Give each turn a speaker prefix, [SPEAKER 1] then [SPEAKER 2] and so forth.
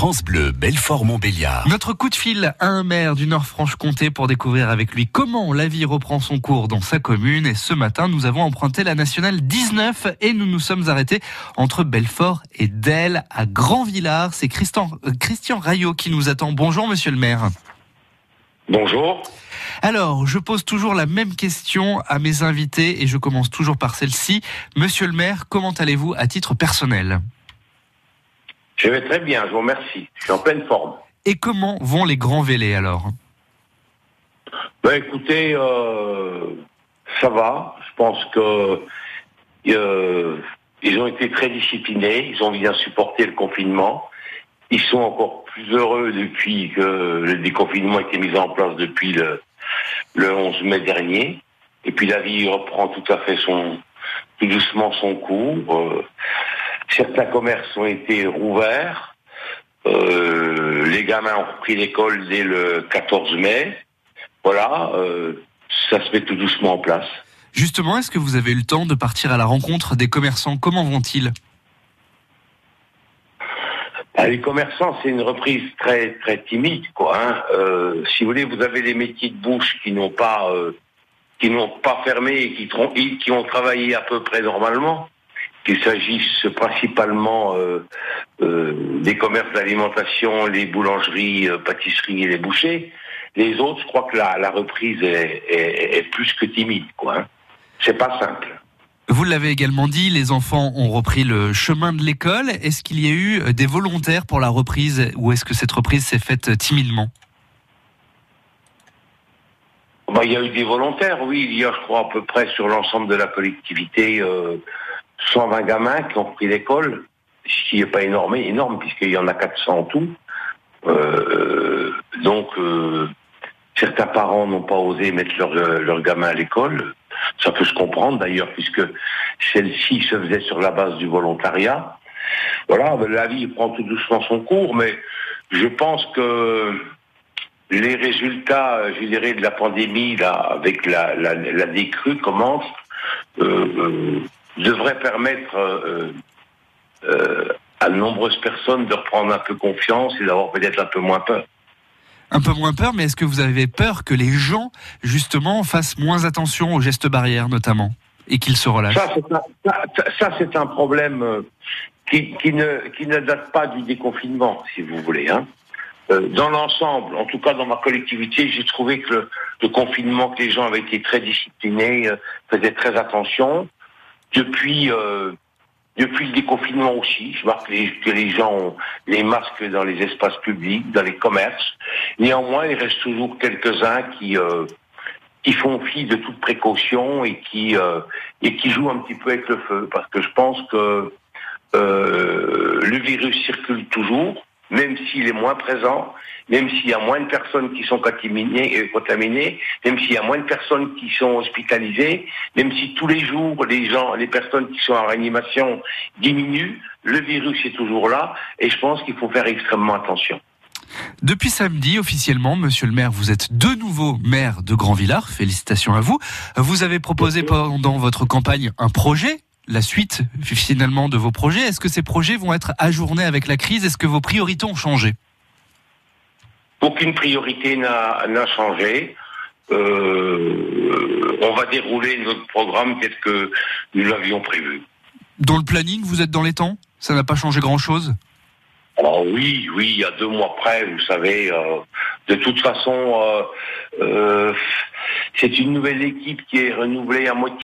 [SPEAKER 1] France Bleu, Belfort-Montbéliard.
[SPEAKER 2] Notre coup de fil à un maire du Nord-Franche-Comté pour découvrir avec lui comment la vie reprend son cours dans sa commune. Et ce matin, nous avons emprunté la nationale 19 et nous nous sommes arrêtés entre Belfort et Delle à Grand-Villard. C'est Christian, euh, Christian Rayot qui nous attend. Bonjour, monsieur le maire.
[SPEAKER 3] Bonjour.
[SPEAKER 2] Alors, je pose toujours la même question à mes invités et je commence toujours par celle-ci. Monsieur le maire, comment allez-vous à titre personnel?
[SPEAKER 3] Je vais très bien, je vous remercie. Je suis en pleine forme.
[SPEAKER 2] Et comment vont les grands vélés alors?
[SPEAKER 3] Ben écoutez, euh, ça va. Je pense que euh, ils ont été très disciplinés. Ils ont bien supporté le confinement. Ils sont encore plus heureux depuis que le déconfinement a été mis en place depuis le, le 11 mai dernier. Et puis la vie reprend tout à fait son, tout doucement son cours. Euh, certains commerces ont été rouverts. Euh, les gamins ont repris l'école dès le 14 mai. Voilà, euh, ça se met tout doucement en place.
[SPEAKER 2] Justement, est-ce que vous avez eu le temps de partir à la rencontre des commerçants? Comment vont-ils?
[SPEAKER 3] Ah, Les commerçants, c'est une reprise très très timide, quoi. hein. Euh, si vous voulez, vous avez les métiers de bouche qui n'ont pas qui n'ont pas fermé et qui, tron- et qui ont travaillé à peu près normalement. Qu'il s'agisse principalement euh, euh, des commerces d'alimentation, les boulangeries, euh, pâtisseries et les bouchers. Les autres, je crois que la, la reprise est, est- est plus que timide, quoi. hein. C'est pas simple.
[SPEAKER 2] Vous l'avez également dit, les enfants ont repris le chemin de l'école. Est-ce qu'il y a eu des volontaires pour la reprise ou est-ce que cette reprise s'est faite timidement?
[SPEAKER 3] Bah, il y a eu des volontaires, oui. Il y a, je crois, à peu près sur l'ensemble de la collectivité, 120 gamins qui ont pris l'école, ce qui n'est pas énorme, énorme puisqu'il y en a 400 en tout. Euh, donc, euh, certains parents n'ont pas osé mettre leurs leur gamins à l'école. Ça peut se comprendre d'ailleurs, puisque celle-ci se faisait sur la base du volontariat. Voilà, ben, la vie prend tout doucement son cours, mais je pense que les résultats, euh, je dirais, de la pandémie, là, avec la, la, la décrue commence, euh, euh, devrait permettre euh, euh, à de nombreuses personnes de reprendre un peu confiance et d'avoir peut-être un peu moins peur.
[SPEAKER 2] Un peu moins peur, mais est-ce que vous avez peur que les gens, justement, fassent moins attention aux gestes barrières, notamment, et qu'ils se relâchent
[SPEAKER 3] Ça, c'est un, ça, ça, c'est un problème euh, qui, qui, ne, qui ne date pas du déconfinement, si vous voulez. Hein. Euh, dans l'ensemble, en tout cas dans ma collectivité, j'ai trouvé que le, le confinement, que les gens avaient été très disciplinés, euh, faisaient très attention. Depuis, euh, depuis le déconfinement aussi, je vois que les, que les gens ont les masques dans les espaces publics, dans les commerces. Néanmoins, il reste toujours quelques-uns qui, euh, qui font fi de toute précaution et qui, euh, et qui jouent un petit peu avec le feu. Parce que je pense que euh, le virus circule toujours, même s'il est moins présent, même s'il y a moins de personnes qui sont contaminées, euh, contaminées, même s'il y a moins de personnes qui sont hospitalisées, même si tous les jours les gens, les personnes qui sont en réanimation diminuent, le virus est toujours là et je pense qu'il faut faire extrêmement attention.
[SPEAKER 2] Depuis samedi, officiellement, monsieur le maire, vous êtes de nouveau maire de Grand-Villard. Félicitations à vous. Vous avez proposé pendant votre campagne un projet. La suite, finalement, de vos projets. Est-ce que ces projets vont être ajournés avec la crise? Est-ce que vos priorités ont changé?
[SPEAKER 3] Aucune priorité n'a changé. Euh, on va dérouler notre programme tel que nous l'avions prévu.
[SPEAKER 2] Dans le planning, vous êtes dans les temps? Ça n'a pas changé grand-chose?
[SPEAKER 3] Alors oui, oui, il y a deux mois près, vous savez. euh, de toute façon, euh, c'est une nouvelle équipe qui est renouvelée à moitié.